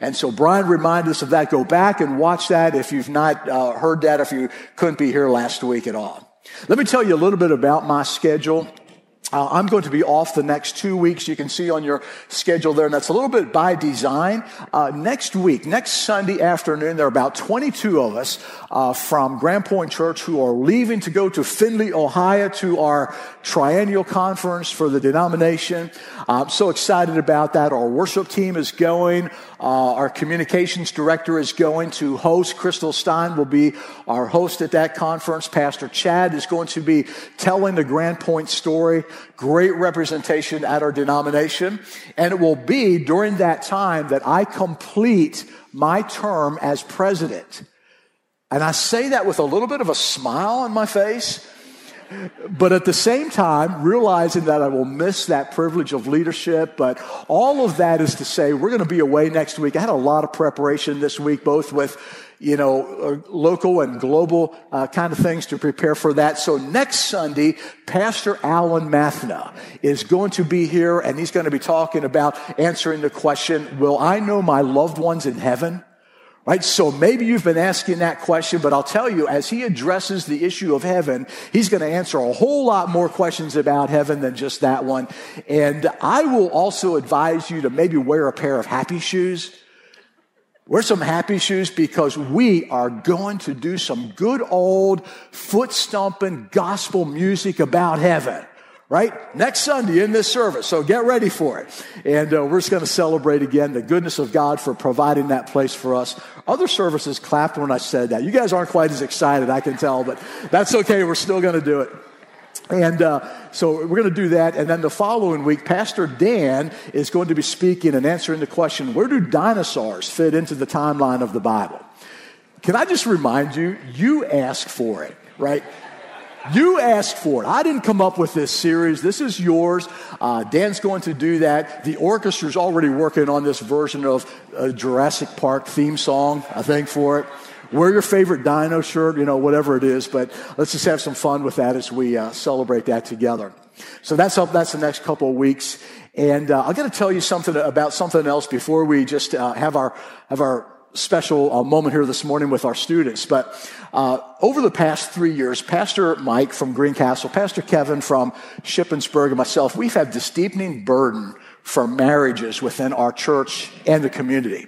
And so Brian reminded us of that. Go back and watch that if you've not uh, heard that, if you couldn't be here last week at all. Let me tell you a little bit about my schedule. Uh, I'm going to be off the next two weeks. You can see on your schedule there, and that's a little bit by design. Uh, next week, next Sunday afternoon, there are about 22 of us uh, from Grand Point Church who are leaving to go to Findlay, Ohio, to our triennial conference for the denomination. I'm so excited about that. Our worship team is going. Uh, our communications director is going to host. Crystal Stein will be our host at that conference. Pastor Chad is going to be telling the Grand Point story. Great representation at our denomination. And it will be during that time that I complete my term as president. And I say that with a little bit of a smile on my face but at the same time, realizing that I will miss that privilege of leadership. But all of that is to say, we're going to be away next week. I had a lot of preparation this week, both with you know, uh, local and global uh, kind of things to prepare for that. So next Sunday, Pastor Alan Mathna is going to be here and he's going to be talking about answering the question, will I know my loved ones in heaven? Right? So maybe you've been asking that question, but I'll tell you, as he addresses the issue of heaven, he's going to answer a whole lot more questions about heaven than just that one. And I will also advise you to maybe wear a pair of happy shoes. Wear some happy shoes because we are going to do some good old foot stomping gospel music about heaven right? Next Sunday in this service. So get ready for it. And uh, we're just going to celebrate again the goodness of God for providing that place for us. Other services clapped when I said that. You guys aren't quite as excited, I can tell, but that's okay. We're still going to do it. And uh, so we're going to do that. And then the following week, Pastor Dan is going to be speaking and answering the question where do dinosaurs fit into the timeline of the Bible? Can I just remind you, you asked for it, right? You asked for it. I didn't come up with this series. This is yours. Uh, Dan's going to do that. The orchestra's already working on this version of a Jurassic Park theme song, I think, for it. Wear your favorite dino shirt, you know, whatever it is, but let's just have some fun with that as we uh, celebrate that together. So that's up, that's the next couple of weeks. And uh, I'm going to tell you something about something else before we just uh, have our have our special uh, moment here this morning with our students. But uh, over the past three years, Pastor Mike from Greencastle, Pastor Kevin from Shippensburg, and myself, we've had this deepening burden for marriages within our church and the community.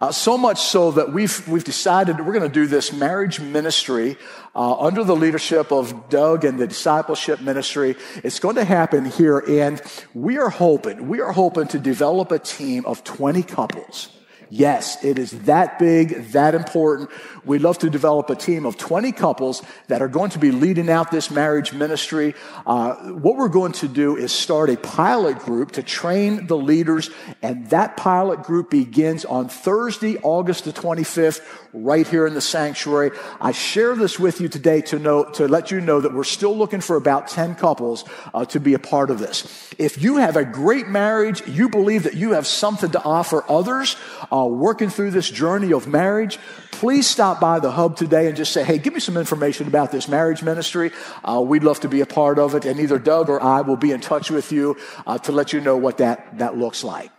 Uh, so much so that we've, we've decided we're going to do this marriage ministry uh, under the leadership of Doug and the discipleship ministry. It's going to happen here, and we are hoping, we are hoping to develop a team of 20 couples Yes, it is that big, that important. We'd love to develop a team of 20 couples that are going to be leading out this marriage ministry. Uh, what we're going to do is start a pilot group to train the leaders, and that pilot group begins on Thursday, August the 25th, right here in the sanctuary. I share this with you today to know, to let you know that we're still looking for about 10 couples uh, to be a part of this. If you have a great marriage, you believe that you have something to offer others, uh, uh, working through this journey of marriage, please stop by the hub today and just say, hey, give me some information about this marriage ministry. Uh, we'd love to be a part of it. And either Doug or I will be in touch with you uh, to let you know what that, that looks like.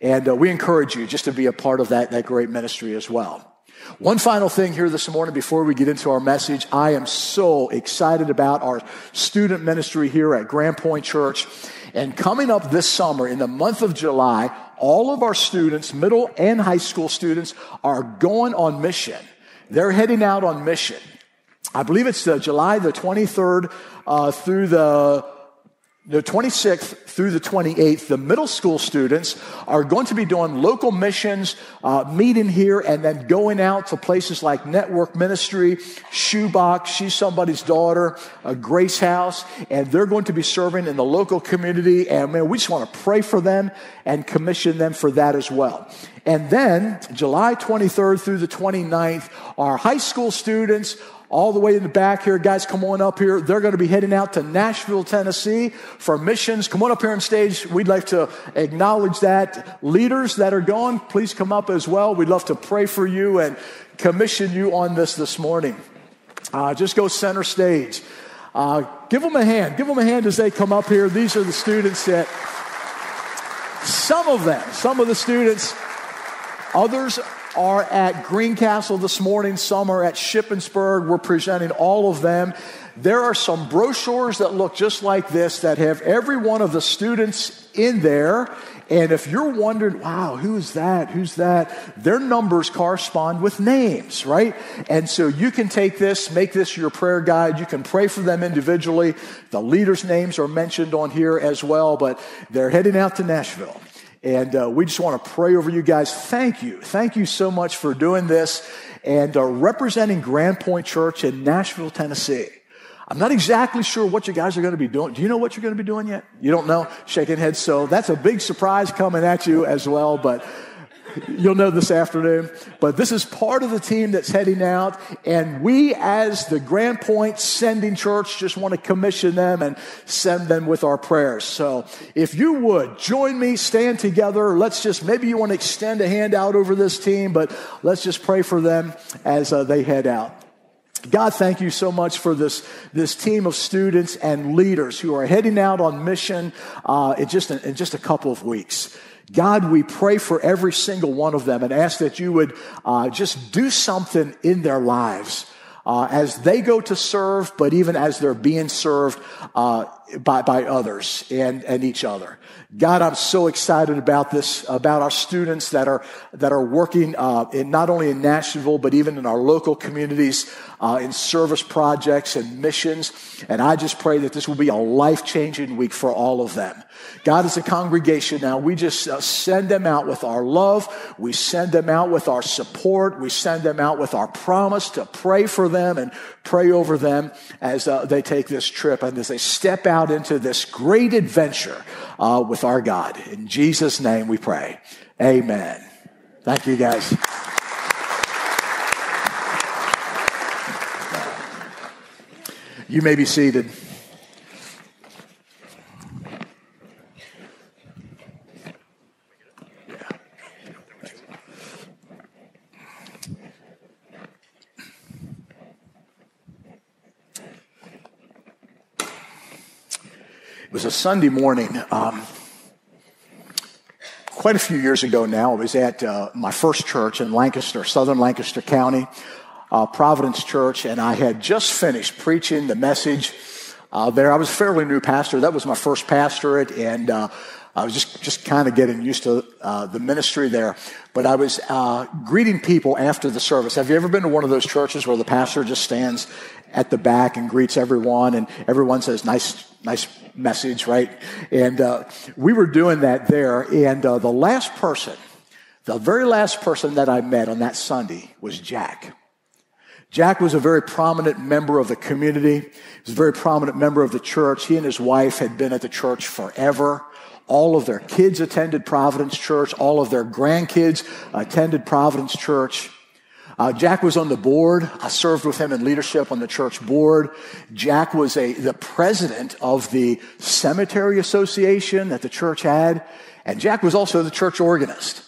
And uh, we encourage you just to be a part of that, that great ministry as well. One final thing here this morning before we get into our message. I am so excited about our student ministry here at Grand Point Church. And coming up this summer in the month of July, all of our students, middle and high school students, are going on mission. They're heading out on mission. I believe it's uh, July the 23rd uh, through the the 26th through the 28th, the middle school students are going to be doing local missions, uh, meeting here, and then going out to places like Network Ministry, Shoebox, She's Somebody's Daughter, uh, Grace House, and they're going to be serving in the local community. And man, we just want to pray for them and commission them for that as well. And then July 23rd through the 29th, our high school students all the way in the back here, guys, come on up here. They're going to be heading out to Nashville, Tennessee for missions. Come on up here on stage. We'd like to acknowledge that. Leaders that are going, please come up as well. We'd love to pray for you and commission you on this this morning. Uh, just go center stage. Uh, give them a hand. Give them a hand as they come up here. These are the students that, some of them, some of the students, others are at Greencastle this morning, some are at Shippensburg. We're presenting all of them. There are some brochures that look just like this that have every one of the students in there. And if you're wondering, wow, who's that? Who's that? Their numbers correspond with names, right? And so you can take this, make this your prayer guide. You can pray for them individually. The leaders' names are mentioned on here as well, but they're heading out to Nashville. And uh, we just want to pray over you guys. Thank you. Thank you so much for doing this and uh, representing Grand Point Church in Nashville, Tennessee. I'm not exactly sure what you guys are going to be doing. Do you know what you're going to be doing yet? You don't know? Shaking heads. So that's a big surprise coming at you as well. But You'll know this afternoon. But this is part of the team that's heading out. And we, as the Grand Point Sending Church, just want to commission them and send them with our prayers. So if you would join me, stand together. Let's just, maybe you want to extend a hand out over this team, but let's just pray for them as uh, they head out. God, thank you so much for this, this team of students and leaders who are heading out on mission uh, in, just, in just a couple of weeks. God, we pray for every single one of them and ask that you would uh, just do something in their lives uh, as they go to serve, but even as they're being served uh, by, by others and, and each other. God, I'm so excited about this, about our students that are, that are working uh, in not only in Nashville, but even in our local communities, uh, in service projects and missions. And I just pray that this will be a life changing week for all of them. God, as a congregation now, we just uh, send them out with our love. We send them out with our support. We send them out with our promise to pray for them and pray over them as uh, they take this trip and as they step out into this great adventure uh, with our God. In Jesus' name we pray. Amen. Thank you, guys. You may be seated. Sunday morning. Um, quite a few years ago now. I was at uh, my first church in Lancaster, southern Lancaster County, uh, Providence Church, and I had just finished preaching the message uh, there. I was a fairly new pastor. That was my first pastorate, and uh, I was just, just kind of getting used to uh, the ministry there. But I was uh, greeting people after the service. Have you ever been to one of those churches where the pastor just stands at the back and greets everyone, and everyone says, "Nice, nice message," right? And uh, we were doing that there, and uh, the last person, the very last person that I met on that Sunday was Jack. Jack was a very prominent member of the community. He was a very prominent member of the church. He and his wife had been at the church forever. All of their kids attended Providence Church. All of their grandkids attended Providence Church. Uh, Jack was on the board. I served with him in leadership on the church board. Jack was a, the president of the cemetery association that the church had. And Jack was also the church organist.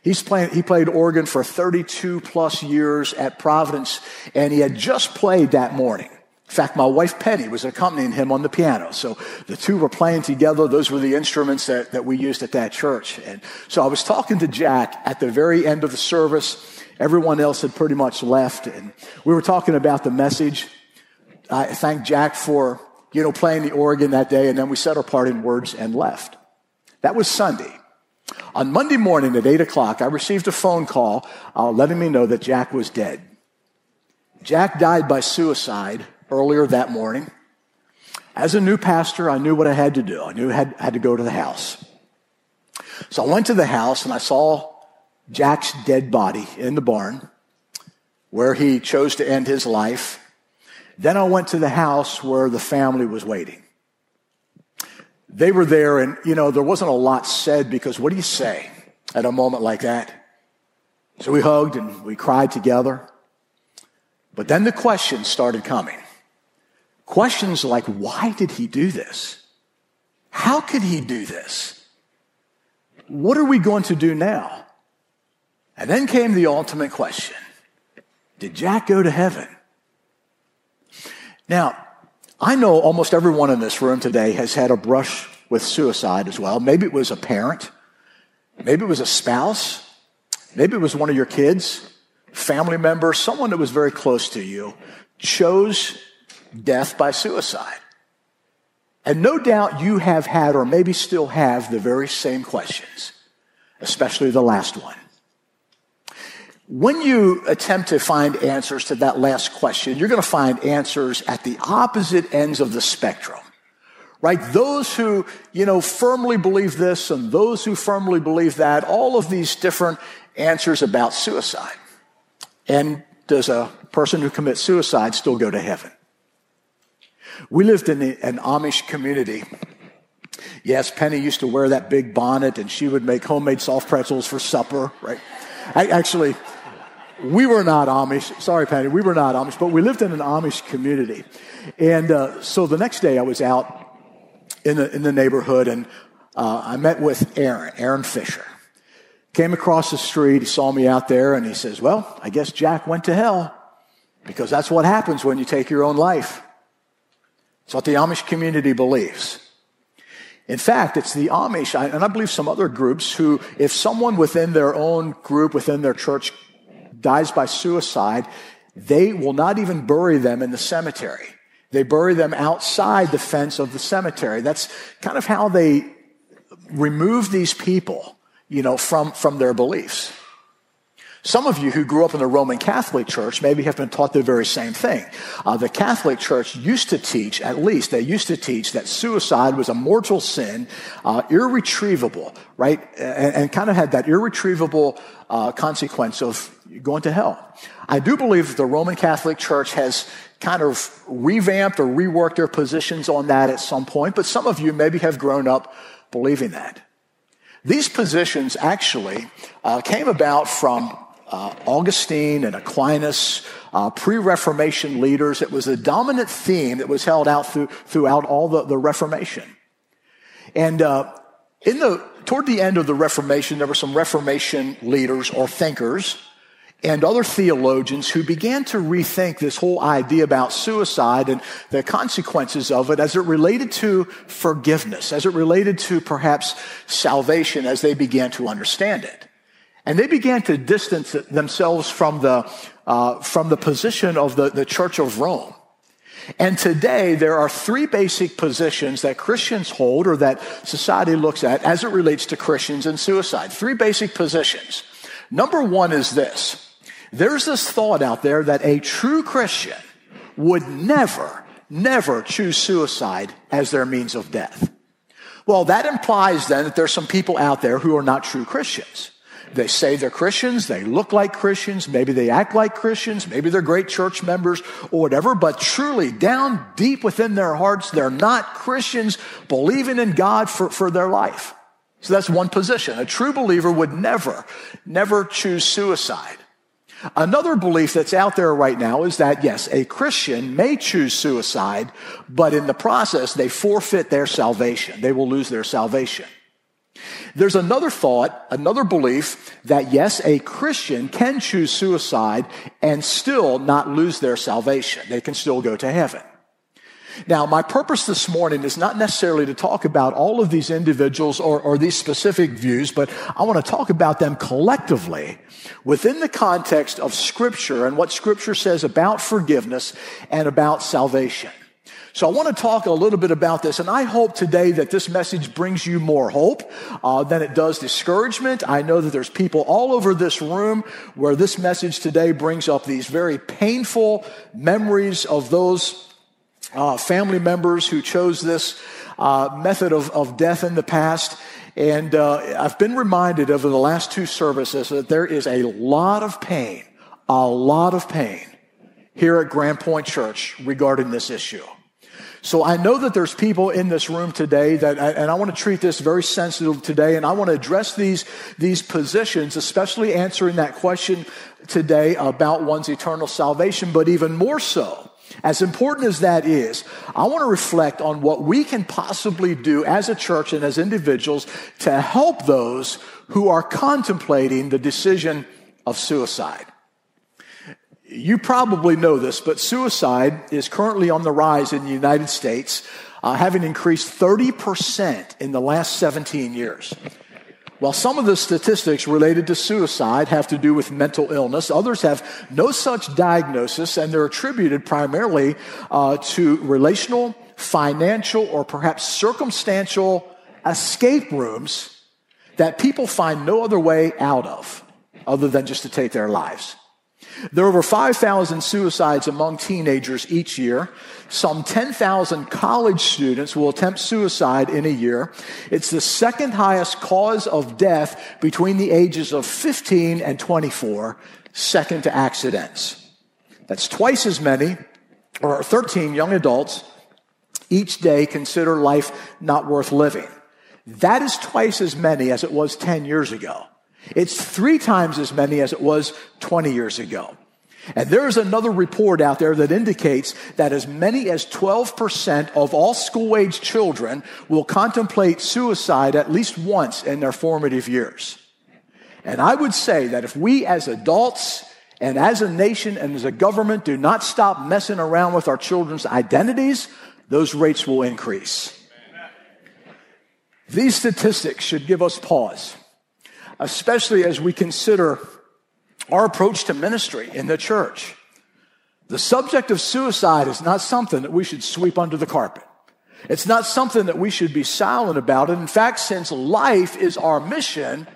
He's playing, he played organ for 32 plus years at Providence, and he had just played that morning. In fact, my wife Penny was accompanying him on the piano. So the two were playing together. Those were the instruments that, that we used at that church. And so I was talking to Jack at the very end of the service. Everyone else had pretty much left. And we were talking about the message. I thanked Jack for, you know, playing the organ that day. And then we said our parting words and left. That was Sunday. On Monday morning at 8 o'clock, I received a phone call uh, letting me know that Jack was dead. Jack died by suicide earlier that morning. As a new pastor, I knew what I had to do. I knew I had, had to go to the house. So I went to the house and I saw Jack's dead body in the barn where he chose to end his life. Then I went to the house where the family was waiting. They were there and, you know, there wasn't a lot said because what do you say at a moment like that? So we hugged and we cried together. But then the questions started coming. Questions like, why did he do this? How could he do this? What are we going to do now? And then came the ultimate question Did Jack go to heaven? Now, I know almost everyone in this room today has had a brush with suicide as well. Maybe it was a parent, maybe it was a spouse, maybe it was one of your kids, family member, someone that was very close to you, chose death by suicide. And no doubt you have had, or maybe still have, the very same questions, especially the last one. When you attempt to find answers to that last question, you're going to find answers at the opposite ends of the spectrum. Right? Those who, you know, firmly believe this and those who firmly believe that, all of these different answers about suicide. And does a person who commits suicide still go to heaven? We lived in an Amish community. Yes, Penny used to wear that big bonnet and she would make homemade soft pretzels for supper, right? I actually, we were not Amish. Sorry, Patty, we were not Amish, but we lived in an Amish community. And uh, so the next day I was out in the, in the neighborhood and uh, I met with Aaron, Aaron Fisher. Came across the street, he saw me out there and he says, Well, I guess Jack went to hell because that's what happens when you take your own life. It's what the Amish community believes. In fact, it's the Amish, and I believe some other groups, who, if someone within their own group, within their church, dies by suicide, they will not even bury them in the cemetery. They bury them outside the fence of the cemetery. That's kind of how they remove these people, you know, from, from their beliefs. Some of you who grew up in the Roman Catholic Church maybe have been taught the very same thing. Uh, the Catholic Church used to teach, at least they used to teach, that suicide was a mortal sin, uh, irretrievable, right? And, and, kind of had that irretrievable uh, consequence of going to hell. I do believe the Roman Catholic Church has kind of revamped or reworked their positions on that at some point, but some of you maybe have grown up believing that. These positions actually uh, came about from uh, Augustine and Aquinas, uh, pre-Reformation leaders. It was a dominant theme that was held out through, throughout all the, the Reformation. And uh, in the toward the end of the Reformation, there were some Reformation leaders or thinkers and other theologians who began to rethink this whole idea about suicide and the consequences of it as it related to forgiveness, as it related to perhaps salvation as they began to understand it. And they began to distance themselves from the, uh, from the position of the, the Church of Rome. And today, there are three basic positions that Christians hold or that society looks at as it relates to Christians and suicide. Three basic positions. Number one is this. There's this thought out there that a true Christian would never, never choose suicide as their means of death. Well, that implies then that there's some people out there who are not true Christians. They say they're Christians, they look like Christians, maybe they act like Christians, maybe they're great church members or whatever, but truly down deep within their hearts, they're not Christians believing in God for, for their life. So that's one position. A true believer would never, never choose suicide. Another belief that's out there right now is that yes, a Christian may choose suicide, but in the process, they forfeit their salvation. They will lose their salvation. There's another thought, another belief that yes, a Christian can choose suicide and still not lose their salvation. They can still go to heaven. Now, my purpose this morning is not necessarily to talk about all of these individuals or, or, these specific views, but I want to talk about them collectively within the context of Scripture and what Scripture says about forgiveness and about salvation. So I want to talk a little bit about this, and I hope today that this message brings you more hope uh, than it does discouragement. I know that there's people all over this room where this message today brings up these very painful memories of those uh, family members who chose this uh, method of, of death in the past. And uh, I've been reminded over the last two services that there is a lot of pain, a lot of pain here at Grand Point Church regarding this issue. So I know that there's people in this room today that, and I want to treat this very sensitive today, and I want to address these, these positions, especially answering that question today about one's eternal salvation, but even more so. As important as that is, I want to reflect on what we can possibly do as a church and as individuals to help those who are contemplating the decision of suicide. You probably know this, but suicide is currently on the rise in the United States, uh, having increased 30% in the last 17 years. While some of the statistics related to suicide have to do with mental illness, others have no such diagnosis, and they're attributed primarily uh, to relational, financial, or perhaps circumstantial escape rooms that people find no other way out of other than just to take their lives. There are over 5,000 suicides among teenagers each year. Some 10,000 college students will attempt suicide in a year. It's the second highest cause of death between the ages of 15 and 24, second to accidents. That's twice as many, or 13 young adults each day consider life not worth living. That is twice as many as it was 10 years ago. It's three times as many as it was 20 years ago. And there is another report out there that indicates that as many as 12% of all school age children will contemplate suicide at least once in their formative years. And I would say that if we as adults and as a nation and as a government do not stop messing around with our children's identities, those rates will increase. These statistics should give us pause especially as we consider our approach to ministry in the church. The subject of suicide is not something that we should sweep under the carpet. It's not something that we should be silent about. And in fact, since life is our mission,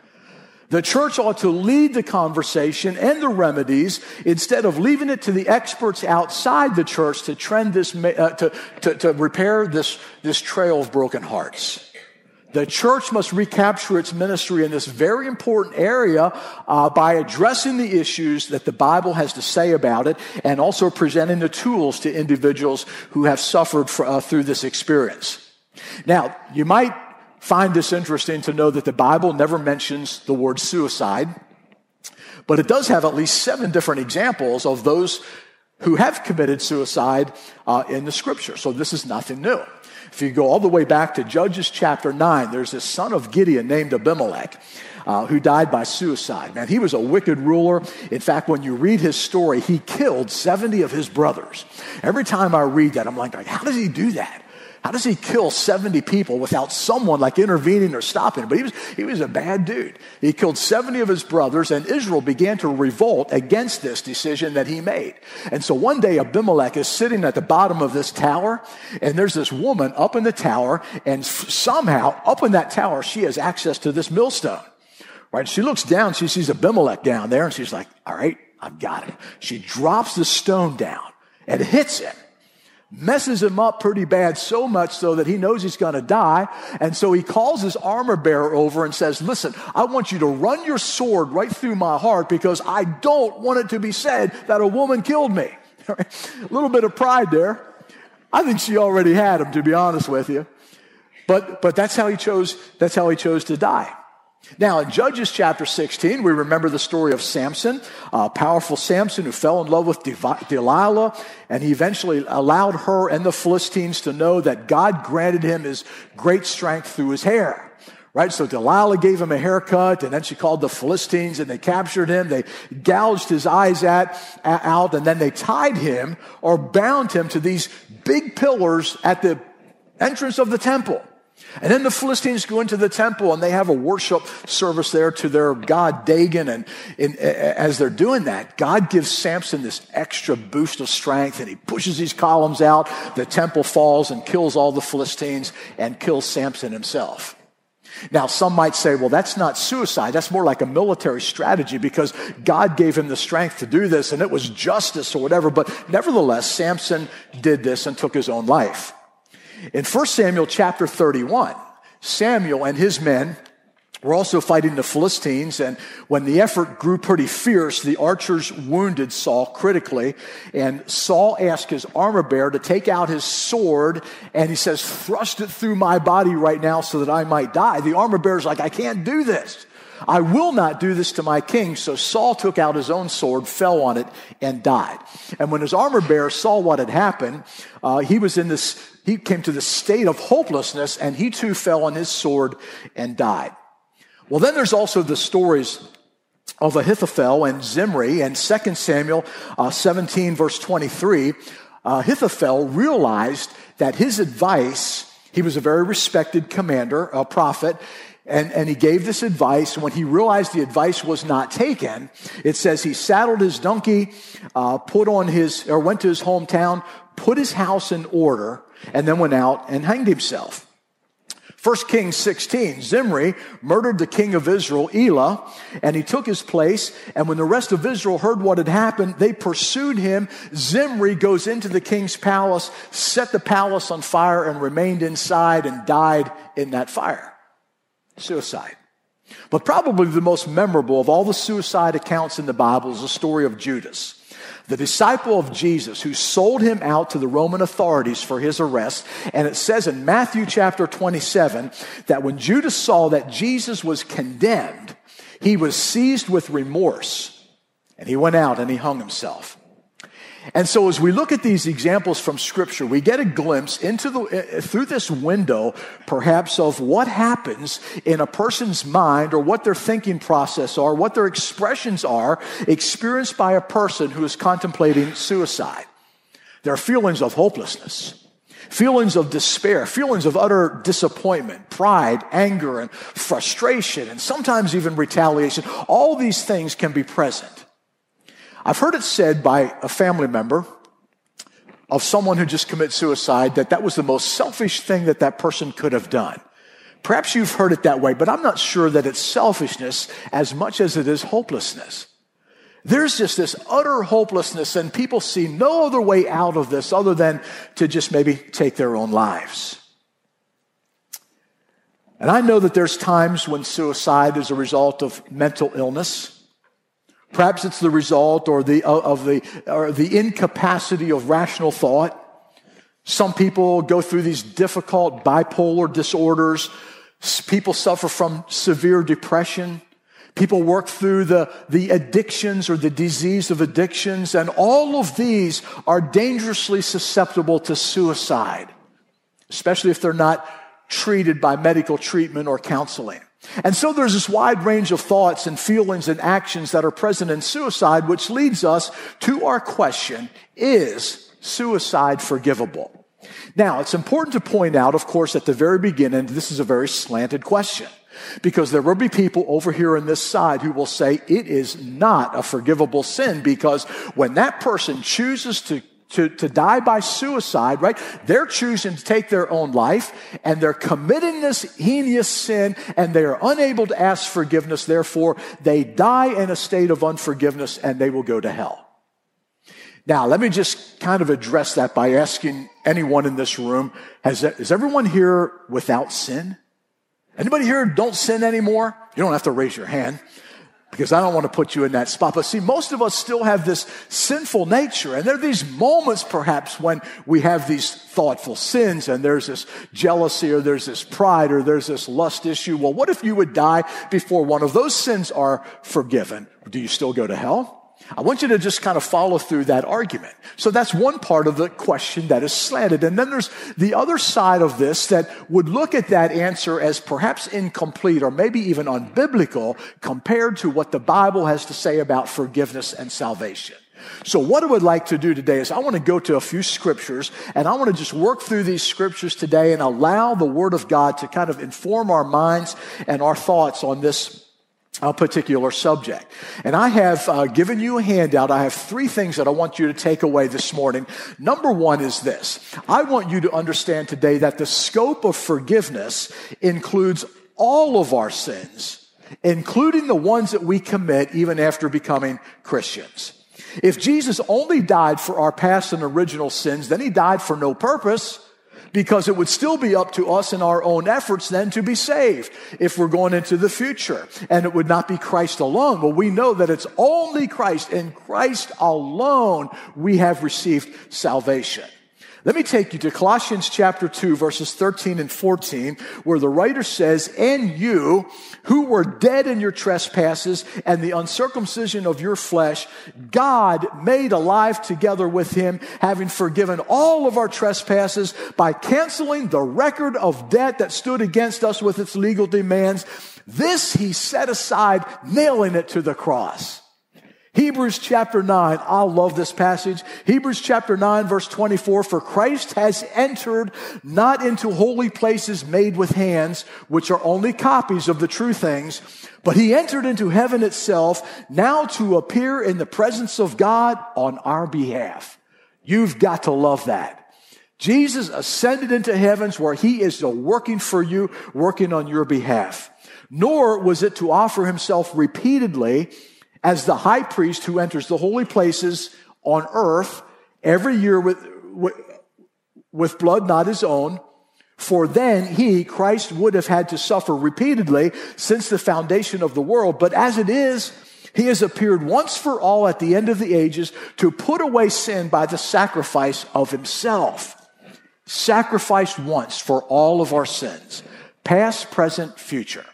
the church ought to lead the conversation and the remedies instead of leaving it to the experts outside the church to trend this, uh, to, to, to repair this, this trail of broken hearts. The church must recapture its ministry in this very important area uh, by addressing the issues that the Bible has to say about it and also presenting the tools to individuals who have suffered for, uh, through this experience. Now, you might find this interesting to know that the Bible never mentions the word suicide, but it does have at least seven different examples of those who have committed suicide uh, in the scripture. So this is nothing new. If you go all the way back to Judges chapter 9, there's this son of Gideon named Abimelech. Uh, who died by suicide. Man, he was a wicked ruler. In fact, when you read his story, he killed 70 of his brothers. Every time I read that, I'm like, how does he do that? How does he kill 70 people without someone like intervening or stopping But he was, he was a bad dude. He killed 70 of his brothers, and Israel began to revolt against this decision that he made. And so one day Abimelech is sitting at the bottom of this tower, and there's this woman up in the tower, and somehow up in that tower, she has access to this millstone. Right? She looks down, she sees Abimelech down there, and she's like, all right, I've got it. She drops the stone down and hits him messes him up pretty bad, so much so that he knows he's going to die. And so he calls his armor bearer over and says, Listen, I want you to run your sword right through my heart because I don't want it to be said that a woman killed me. a little bit of pride there. I think she already had him, to be honest with you. But, but that's how he chose, that's how he chose to die. Now, in Judges chapter 16, we remember the story of Samson, powerful Samson who fell in love with Delilah, and he eventually allowed her and the Philistines to know that God granted him his great strength through his hair. Right? So Delilah gave him a haircut, and then she called the Philistines, and they captured him. They gouged his eyes at, out, and then they tied him or bound him to these big pillars at the entrance of the temple. And then the Philistines go into the temple and they have a worship service there to their god Dagon. And in, as they're doing that, God gives Samson this extra boost of strength and he pushes these columns out. The temple falls and kills all the Philistines and kills Samson himself. Now, some might say, well, that's not suicide. That's more like a military strategy because God gave him the strength to do this and it was justice or whatever. But nevertheless, Samson did this and took his own life. In 1 Samuel chapter 31, Samuel and his men were also fighting the Philistines. And when the effort grew pretty fierce, the archers wounded Saul critically. And Saul asked his armor bearer to take out his sword. And he says, thrust it through my body right now so that I might die. The armor bearer's like, I can't do this. I will not do this to my king. So Saul took out his own sword, fell on it, and died. And when his armor bearer saw what had happened, uh, he was in this, he came to the state of hopelessness, and he too fell on his sword and died. Well, then there's also the stories of Ahithophel and Zimri and 2 Samuel uh, 17 verse 23. Uh, Ahithophel realized that his advice, he was a very respected commander, a prophet, and, and he gave this advice. And when he realized the advice was not taken, it says he saddled his donkey, uh, put on his, or went to his hometown, put his house in order, and then went out and hanged himself. 1 Kings 16, Zimri murdered the king of Israel, Elah, and he took his place. And when the rest of Israel heard what had happened, they pursued him. Zimri goes into the king's palace, set the palace on fire, and remained inside and died in that fire. Suicide. But probably the most memorable of all the suicide accounts in the Bible is the story of Judas the disciple of Jesus who sold him out to the Roman authorities for his arrest. And it says in Matthew chapter 27 that when Judas saw that Jesus was condemned, he was seized with remorse and he went out and he hung himself. And so as we look at these examples from scripture, we get a glimpse into the, uh, through this window, perhaps of what happens in a person's mind or what their thinking process are, what their expressions are experienced by a person who is contemplating suicide. There are feelings of hopelessness, feelings of despair, feelings of utter disappointment, pride, anger, and frustration, and sometimes even retaliation. All these things can be present. I've heard it said by a family member of someone who just committed suicide that that was the most selfish thing that that person could have done. Perhaps you've heard it that way, but I'm not sure that it's selfishness as much as it is hopelessness. There's just this utter hopelessness, and people see no other way out of this other than to just maybe take their own lives. And I know that there's times when suicide is a result of mental illness. Perhaps it's the result or the, uh, of the, or the incapacity of rational thought. Some people go through these difficult bipolar disorders. People suffer from severe depression. People work through the, the addictions or the disease of addictions, and all of these are dangerously susceptible to suicide, especially if they're not treated by medical treatment or counseling. And so there's this wide range of thoughts and feelings and actions that are present in suicide, which leads us to our question, is suicide forgivable? Now, it's important to point out, of course, at the very beginning, this is a very slanted question. Because there will be people over here on this side who will say it is not a forgivable sin because when that person chooses to to, to die by suicide, right? They're choosing to take their own life and they're committing this heinous sin and they are unable to ask forgiveness. Therefore, they die in a state of unforgiveness and they will go to hell. Now, let me just kind of address that by asking anyone in this room, has, is everyone here without sin? Anybody here don't sin anymore? You don't have to raise your hand because I don't want to put you in that spot. But see, most of us still have this sinful nature. And there are these moments perhaps when we have these thoughtful sins and there's this jealousy or there's this pride or there's this lust issue. Well, what if you would die before one of those sins are forgiven? Do you still go to hell? I want you to just kind of follow through that argument. So that's one part of the question that is slanted. And then there's the other side of this that would look at that answer as perhaps incomplete or maybe even unbiblical compared to what the Bible has to say about forgiveness and salvation. So what I would like to do today is I want to go to a few scriptures and I want to just work through these scriptures today and allow the word of God to kind of inform our minds and our thoughts on this a particular subject. And I have uh, given you a handout. I have three things that I want you to take away this morning. Number one is this. I want you to understand today that the scope of forgiveness includes all of our sins, including the ones that we commit even after becoming Christians. If Jesus only died for our past and original sins, then he died for no purpose because it would still be up to us in our own efforts then to be saved if we're going into the future. And it would not be Christ alone. Well, we know that it's only Christ and Christ alone we have received salvation. Let me take you to Colossians chapter 2, verses 13 and 14, where the writer says, And you who were dead in your trespasses and the uncircumcision of your flesh, God made alive together with him, having forgiven all of our trespasses by canceling the record of debt that stood against us with its legal demands. This he set aside, nailing it to the cross. Hebrews chapter 9, I love this passage. Hebrews chapter 9, verse 24 For Christ has entered not into holy places made with hands, which are only copies of the true things, but he entered into heaven itself, now to appear in the presence of God on our behalf. You've got to love that. Jesus ascended into heavens where he is working for you, working on your behalf. Nor was it to offer himself repeatedly as the high priest who enters the holy places on earth every year with, with, with blood not his own. For then he, Christ, would have had to suffer repeatedly since the foundation of the world. But as it is, he has appeared once for all at the end of the ages to put away sin by the sacrifice of himself. Sacrificed once for all of our sins, past, present, future.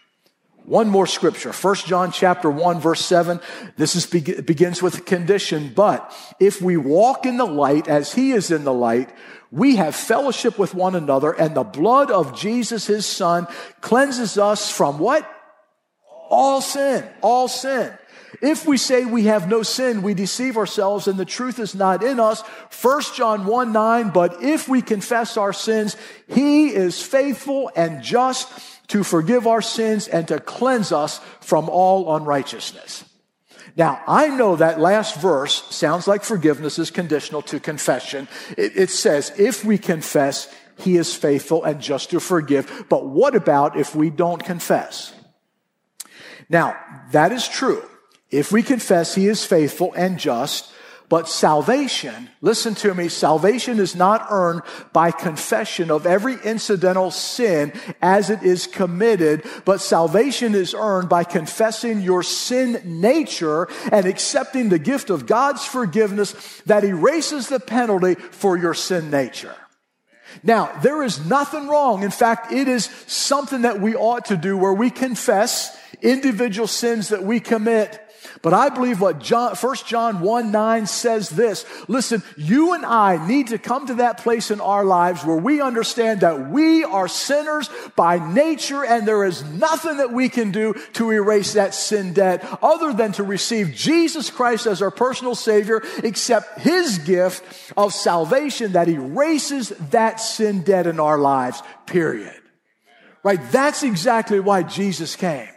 One more scripture, 1 John chapter 1 verse 7. This is, begins with a condition, but if we walk in the light as he is in the light, we have fellowship with one another and the blood of Jesus, his son, cleanses us from what? All sin, all sin. If we say we have no sin, we deceive ourselves and the truth is not in us. 1 John 1 9, but if we confess our sins, he is faithful and just to forgive our sins and to cleanse us from all unrighteousness. Now, I know that last verse sounds like forgiveness is conditional to confession. It, it, says, if we confess, he is faithful and just to forgive. But what about if we don't confess? Now, that is true. If we confess, he is faithful and just but salvation, listen to me, salvation is not earned by confession of every incidental sin as it is committed, but salvation is earned by confessing your sin nature and accepting the gift of God's forgiveness that erases the penalty for your sin nature. Now, there is nothing wrong. In fact, it is something that we ought to do where we confess individual sins that we commit but I believe what John, 1 John 1 9 says this. Listen, you and I need to come to that place in our lives where we understand that we are sinners by nature and there is nothing that we can do to erase that sin debt other than to receive Jesus Christ as our personal Savior, accept His gift of salvation that erases that sin debt in our lives, period. Right? That's exactly why Jesus came.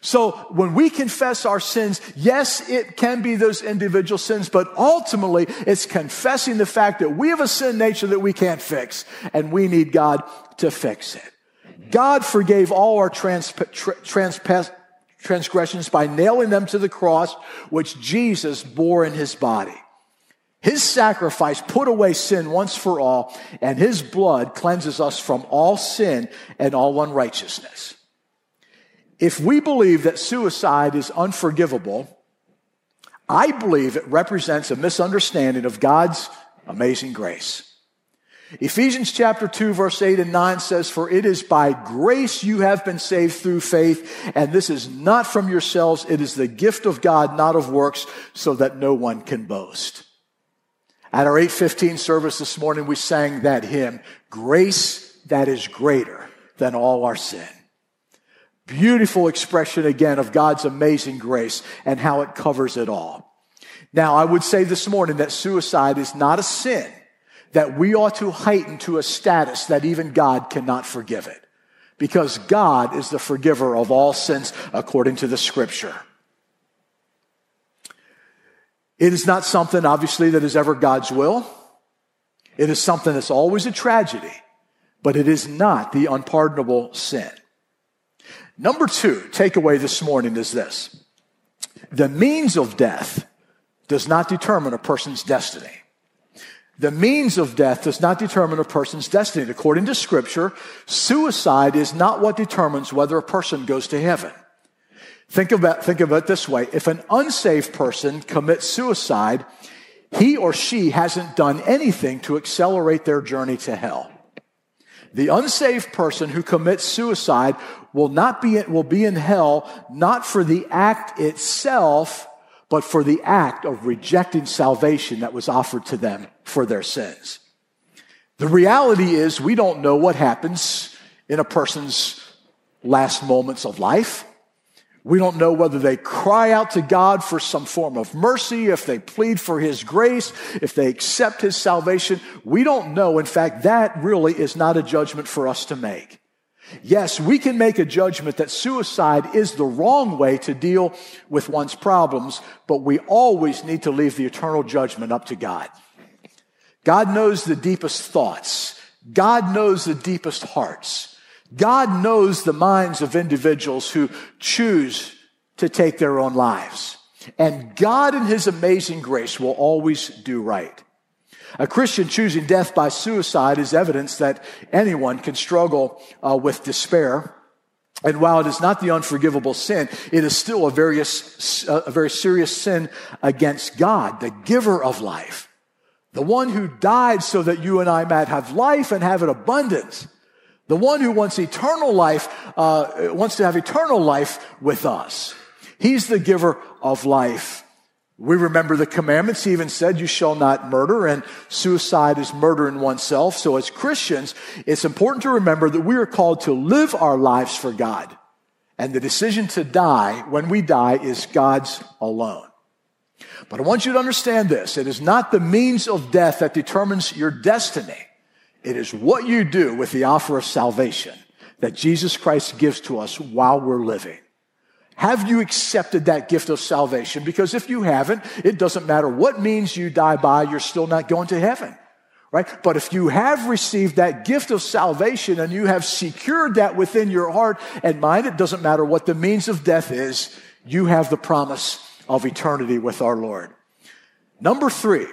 So when we confess our sins, yes, it can be those individual sins, but ultimately it's confessing the fact that we have a sin nature that we can't fix and we need God to fix it. God forgave all our trans, trans, transgressions by nailing them to the cross, which Jesus bore in his body. His sacrifice put away sin once for all, and his blood cleanses us from all sin and all unrighteousness. If we believe that suicide is unforgivable, I believe it represents a misunderstanding of God's amazing grace. Ephesians chapter 2 verse 8 and 9 says, For it is by grace you have been saved through faith, and this is not from yourselves, it is the gift of God, not of works, so that no one can boast. At our 815 service this morning, we sang that hymn, Grace that is greater than all our sin. Beautiful expression again of God's amazing grace and how it covers it all. Now, I would say this morning that suicide is not a sin that we ought to heighten to a status that even God cannot forgive it. Because God is the forgiver of all sins according to the scripture. It is not something, obviously, that is ever God's will. It is something that's always a tragedy, but it is not the unpardonable sin. Number two, takeaway this morning is this. The means of death does not determine a person's destiny. The means of death does not determine a person's destiny. According to scripture, suicide is not what determines whether a person goes to heaven. Think about, think of it this way. If an unsaved person commits suicide, he or she hasn't done anything to accelerate their journey to hell. The unsaved person who commits suicide will not be, will be in hell, not for the act itself, but for the act of rejecting salvation that was offered to them for their sins. The reality is we don't know what happens in a person's last moments of life. We don't know whether they cry out to God for some form of mercy, if they plead for His grace, if they accept His salvation. We don't know. In fact, that really is not a judgment for us to make. Yes, we can make a judgment that suicide is the wrong way to deal with one's problems, but we always need to leave the eternal judgment up to God. God knows the deepest thoughts. God knows the deepest hearts. God knows the minds of individuals who choose to take their own lives. And God in His amazing grace will always do right. A Christian choosing death by suicide is evidence that anyone can struggle uh, with despair. And while it is not the unforgivable sin, it is still a very, a very serious sin against God, the giver of life, the one who died so that you and I might have life and have it abundance, the one who wants eternal life, uh, wants to have eternal life with us. He's the giver of life. We remember the commandments. He even said, you shall not murder, and suicide is murder in oneself. So as Christians, it's important to remember that we are called to live our lives for God. And the decision to die when we die is God's alone. But I want you to understand this. It is not the means of death that determines your destiny. It is what you do with the offer of salvation that Jesus Christ gives to us while we're living. Have you accepted that gift of salvation? Because if you haven't, it doesn't matter what means you die by, you're still not going to heaven. Right? But if you have received that gift of salvation and you have secured that within your heart and mind, it doesn't matter what the means of death is, you have the promise of eternity with our Lord. Number three,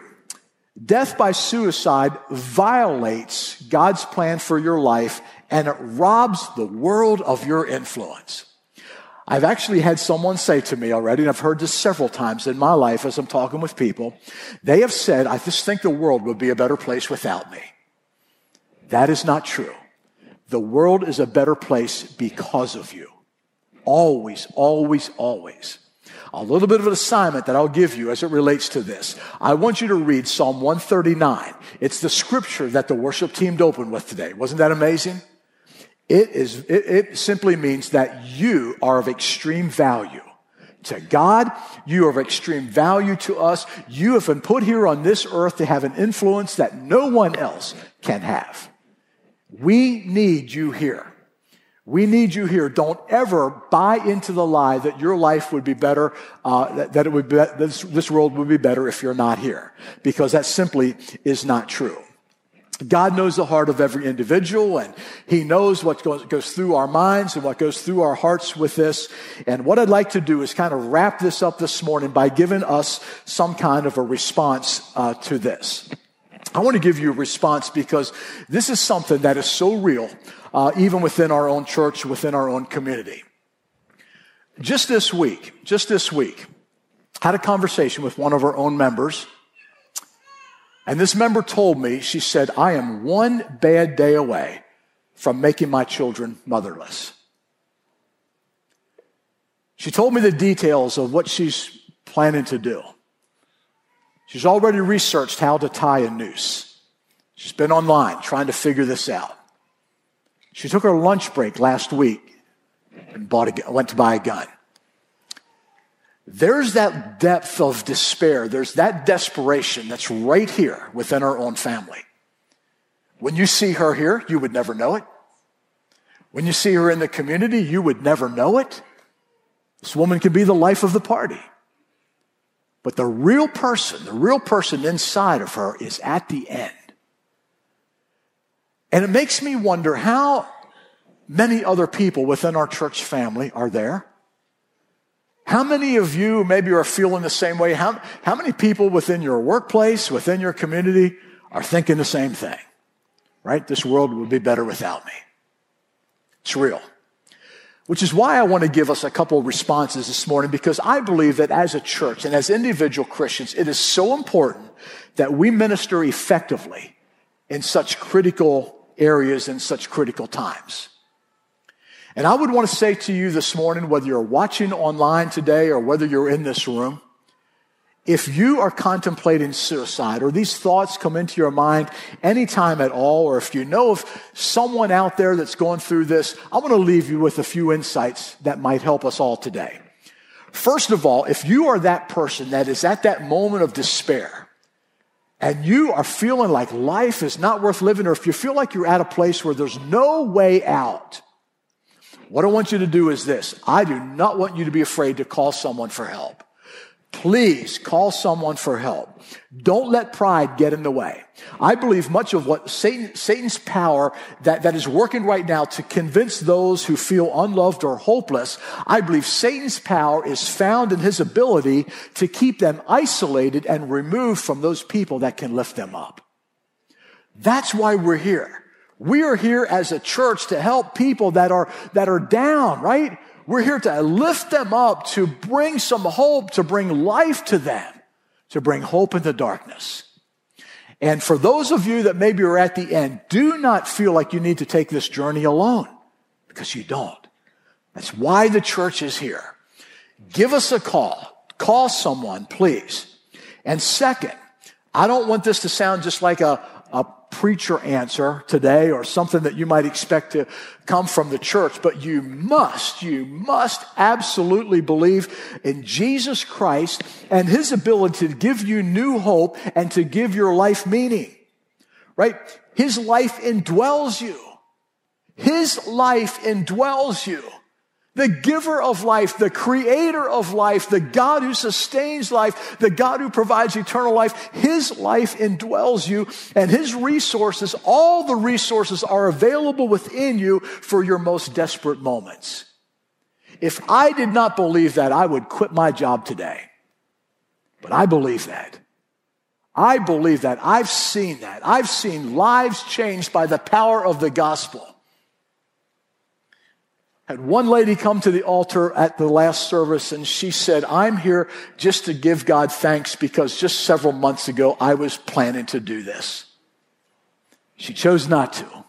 death by suicide violates God's plan for your life and it robs the world of your influence. I've actually had someone say to me already, and I've heard this several times in my life as I'm talking with people. They have said, I just think the world would be a better place without me. That is not true. The world is a better place because of you. Always, always, always. A little bit of an assignment that I'll give you as it relates to this. I want you to read Psalm 139. It's the scripture that the worship team opened with today. Wasn't that amazing? It, is, it, it simply means that you are of extreme value to God. You are of extreme value to us. You have been put here on this earth to have an influence that no one else can have. We need you here. We need you here. Don't ever buy into the lie that your life would be better, uh, that, that, it would be, this, this world would be better if you're not here, because that simply is not true. God knows the heart of every individual and he knows what goes, goes, through our minds and what goes through our hearts with this. And what I'd like to do is kind of wrap this up this morning by giving us some kind of a response uh, to this. I want to give you a response because this is something that is so real, uh, even within our own church, within our own community. Just this week, just this week, had a conversation with one of our own members and this member told me, she said, I am one bad day away from making my children motherless. She told me the details of what she's planning to do. She's already researched how to tie a noose. She's been online trying to figure this out. She took her lunch break last week and bought a, went to buy a gun. There's that depth of despair. There's that desperation that's right here within our own family. When you see her here, you would never know it. When you see her in the community, you would never know it. This woman could be the life of the party. But the real person, the real person inside of her is at the end. And it makes me wonder how many other people within our church family are there how many of you maybe are feeling the same way? How, how many people within your workplace, within your community, are thinking the same thing, right? This world would be better without me. It's real. Which is why I want to give us a couple of responses this morning because I believe that as a church and as individual Christians, it is so important that we minister effectively in such critical areas in such critical times. And I would want to say to you this morning, whether you're watching online today or whether you're in this room, if you are contemplating suicide or these thoughts come into your mind anytime at all, or if you know of someone out there that's going through this, I want to leave you with a few insights that might help us all today. First of all, if you are that person that is at that moment of despair and you are feeling like life is not worth living, or if you feel like you're at a place where there's no way out, what I want you to do is this. I do not want you to be afraid to call someone for help. Please call someone for help. Don't let pride get in the way. I believe much of what Satan, Satan's power that, that is working right now to convince those who feel unloved or hopeless, I believe Satan's power is found in his ability to keep them isolated and removed from those people that can lift them up. That's why we're here. We are here as a church to help people that are, that are down, right? We're here to lift them up, to bring some hope, to bring life to them, to bring hope in the darkness. And for those of you that maybe are at the end, do not feel like you need to take this journey alone because you don't. That's why the church is here. Give us a call. Call someone, please. And second, I don't want this to sound just like a, preacher answer today or something that you might expect to come from the church, but you must, you must absolutely believe in Jesus Christ and his ability to give you new hope and to give your life meaning, right? His life indwells you. His life indwells you the giver of life, the creator of life, the God who sustains life, the God who provides eternal life, his life indwells you and his resources, all the resources are available within you for your most desperate moments. If I did not believe that, I would quit my job today. But I believe that. I believe that. I've seen that. I've seen lives changed by the power of the gospel had one lady come to the altar at the last service and she said, I'm here just to give God thanks because just several months ago I was planning to do this. She chose not to.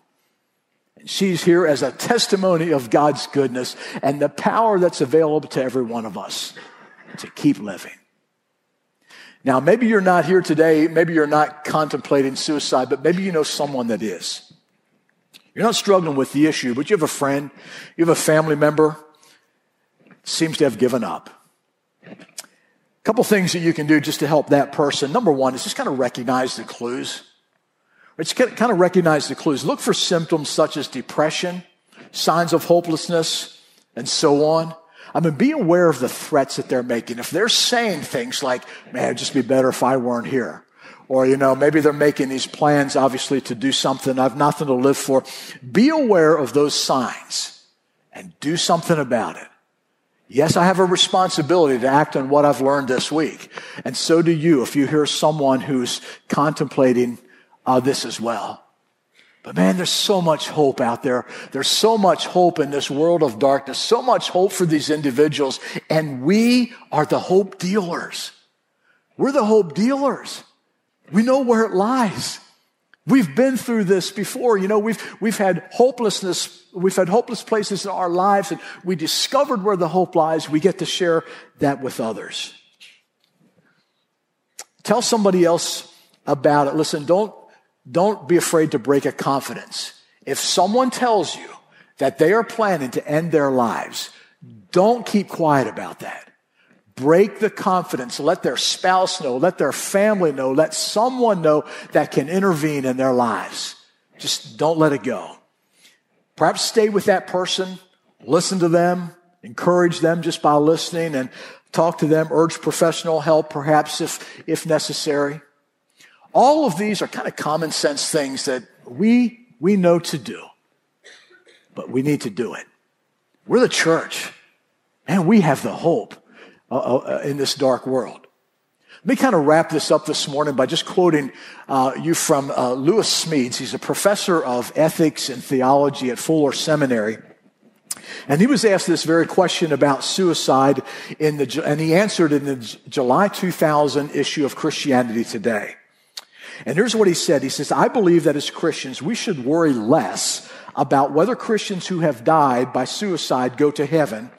And she's here as a testimony of God's goodness and the power that's available to every one of us to keep living. Now, maybe you're not here today, maybe you're not contemplating suicide, but maybe you know someone that is. You're not struggling with the issue, but you have a friend, you have a family member, seems to have given up. A couple things that you can do just to help that person. Number one is just kind of recognize the clues. Just kind of recognize the clues. Look for symptoms such as depression, signs of hopelessness, and so on. I mean, be aware of the threats that they're making. If they're saying things like, man, it'd just be better if I weren't here. Or, you know, maybe they're making these plans, obviously, to do something. I've nothing to live for. Be aware of those signs and do something about it. Yes, I have a responsibility to act on what I've learned this week. And so do you if you hear someone who's contemplating uh, this as well. But man, there's so much hope out there. There's so much hope in this world of darkness, so much hope for these individuals. And we are the hope dealers. We're the hope dealers. We know where it lies. We've been through this before. You know, we've, we've had hopelessness. We've had hopeless places in our lives and we discovered where the hope lies. We get to share that with others. Tell somebody else about it. Listen, don't, don't be afraid to break a confidence. If someone tells you that they are planning to end their lives, don't keep quiet about that break the confidence. Let their spouse know, let their family know, let someone know that can intervene in their lives. Just don't let it go. Perhaps stay with that person, listen to them, encourage them just by listening and talk to them, urge professional help perhaps if, if necessary. All of these are kind of common sense things that we, we know to do, but we need to do it. We're the church and we have the hope uh, uh, uh, in this dark world. Let me kind of wrap this up this morning by just quoting uh, you from uh, Lewis Smedes. He's a professor of ethics and theology at Fuller Seminary. And he was asked this very question about suicide in the, and he answered in the July 2000 issue of Christianity Today. And here's what he said. He says, I believe that as Christians, we should worry less about whether Christians who have died by suicide go to heaven.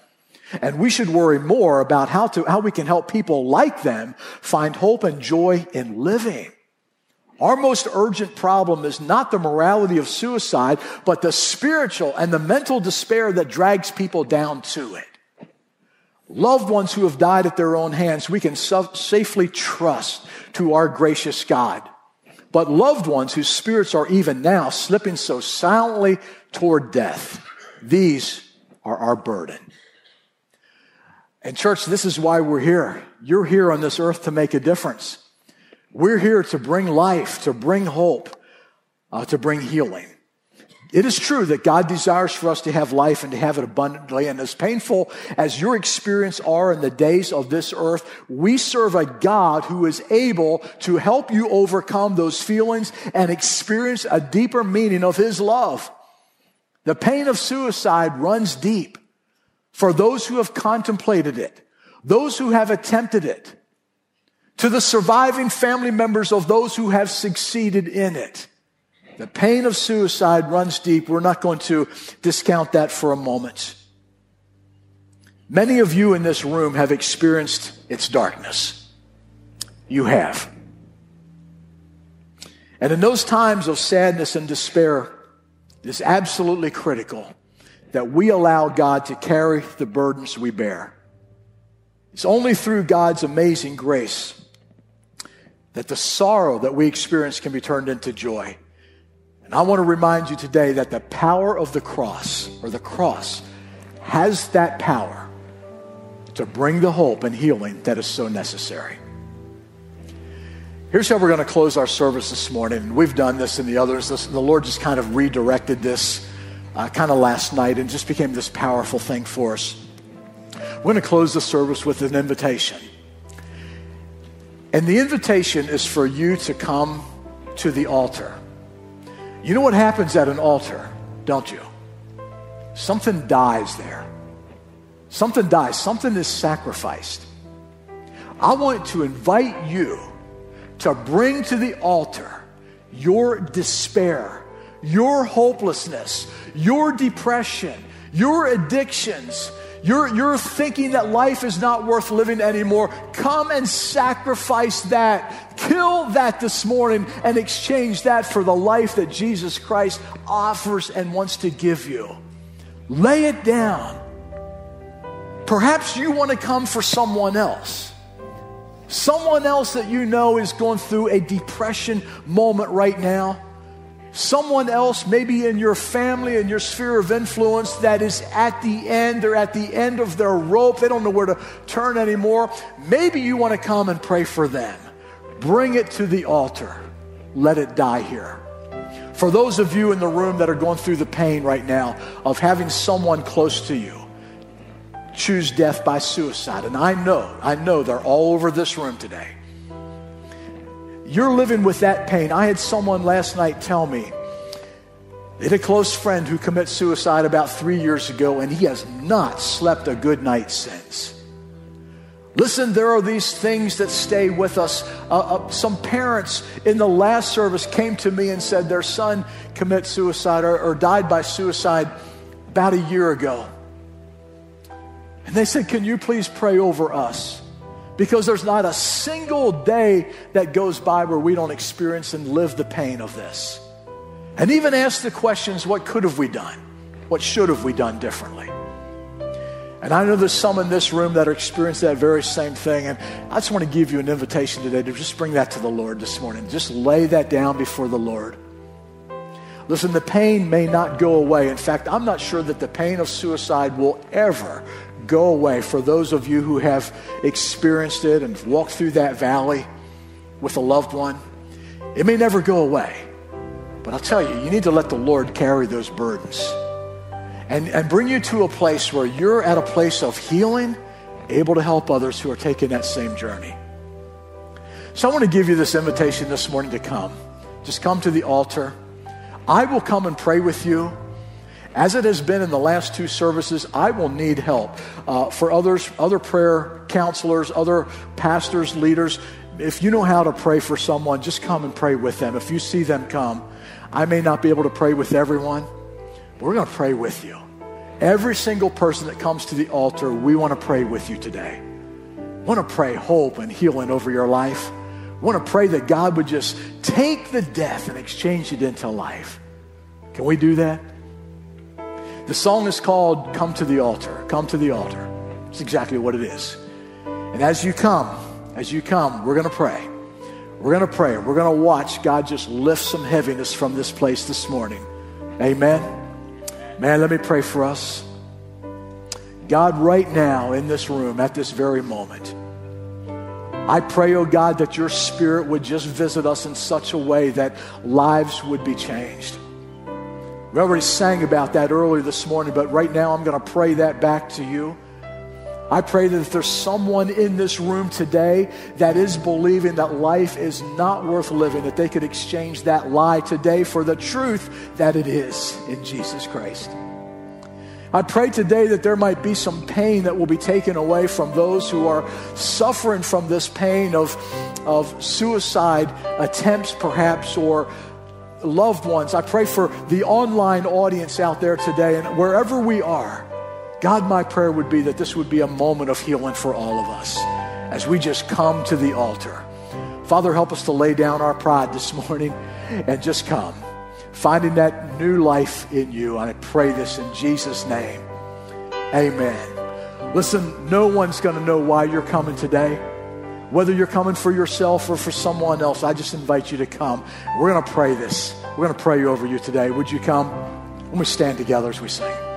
And we should worry more about how to, how we can help people like them find hope and joy in living. Our most urgent problem is not the morality of suicide, but the spiritual and the mental despair that drags people down to it. Loved ones who have died at their own hands, we can safely trust to our gracious God. But loved ones whose spirits are even now slipping so silently toward death, these are our burden. And church, this is why we're here. You're here on this earth to make a difference. We're here to bring life, to bring hope, uh, to bring healing. It is true that God desires for us to have life and to have it abundantly. And as painful as your experience are in the days of this earth, we serve a God who is able to help you overcome those feelings and experience a deeper meaning of His love. The pain of suicide runs deep for those who have contemplated it, those who have attempted it to the surviving family members of those who have succeeded in it. The pain of suicide runs deep. We're not going to discount that for a moment. Many of you in this room have experienced its darkness. You have. And in those times of sadness and despair, it is absolutely critical that we allow God to carry the burdens we bear. It's only through God's amazing grace that the sorrow that we experience can be turned into joy. And I want to remind you today that the power of the cross, or the cross, has that power to bring the hope and healing that is so necessary. Here's how we're going to close our service this morning. We've done this in the others. The Lord just kind of redirected this uh, kind of last night and just became this powerful thing for us. We're going to close the service with an invitation. And the invitation is for you to come to the altar. You know what happens at an altar, don't you? Something dies there. Something dies. Something is sacrificed. I want to invite you to bring to the altar your despair, your hopelessness, your depression, your addictions, you're, you're thinking that life is not worth living anymore. Come and sacrifice that. Kill that this morning and exchange that for the life that Jesus Christ offers and wants to give you. Lay it down. Perhaps you want to come for someone else. Someone else that you know is going through a depression moment right now someone else, maybe in your family, in your sphere of influence, that is at the end, they're at the end of their rope, they don't know where to turn anymore. Maybe you want to come and pray for them. Bring it to the altar. Let it die here. For those of you in the room that are going through the pain right now of having someone close to you choose death by suicide, and I know, I know they're all over this room today. You're living with that pain. I had someone last night tell me they had a close friend who committed suicide about three years ago, and he has not slept a good night since. Listen, there are these things that stay with us. Uh, uh, some parents in the last service came to me and said their son committed suicide or, or died by suicide about a year ago. And they said, Can you please pray over us? Because there's not a single day that goes by where we don't experience and live the pain of this. And even ask the questions what could have we done? What should have we done differently? And I know there's some in this room that are experiencing that very same thing. And I just want to give you an invitation today to just bring that to the Lord this morning. Just lay that down before the Lord. Listen, the pain may not go away. In fact, I'm not sure that the pain of suicide will ever go away for those of you who have experienced it and walked through that valley with a loved one. It may never go away. But I'll tell you, you need to let the Lord carry those burdens and, and bring you to a place where you're at a place of healing, able to help others who are taking that same journey. So I want to give you this invitation this morning to come. Just come to the altar. I will come and pray with you. As it has been in the last two services, I will need help. Uh, for others, other prayer counselors, other pastors, leaders, if you know how to pray for someone, just come and pray with them. If you see them come, I may not be able to pray with everyone, but we're going to pray with you. Every single person that comes to the altar, we want to pray with you today. Want to pray hope and healing over your life. Want to pray that God would just take the death and exchange it into life. Can we do that? The song is called Come to the Altar. Come to the Altar. It's exactly what it is. And as you come, as you come, we're going to pray. We're going to pray. We're going to watch God just lift some heaviness from this place this morning. Amen. Man, let me pray for us. God, right now in this room, at this very moment, I pray, oh God, that your spirit would just visit us in such a way that lives would be changed. We already sang about that earlier this morning, but right now I'm going to pray that back to you. I pray that if there's someone in this room today that is believing that life is not worth living, that they could exchange that lie today for the truth that it is in Jesus Christ. I pray today that there might be some pain that will be taken away from those who are suffering from this pain of, of suicide attempts, perhaps, or loved ones. I pray for the online audience out there today and wherever we are. God, my prayer would be that this would be a moment of healing for all of us as we just come to the altar. Father, help us to lay down our pride this morning and just come, finding that new life in you. And I pray this in Jesus' name. Amen. Listen, no one's going to know why you're coming today. Whether you're coming for yourself or for someone else, I just invite you to come. We're going to pray this. We're going to pray over you today. Would you come? Let me stand together as we sing.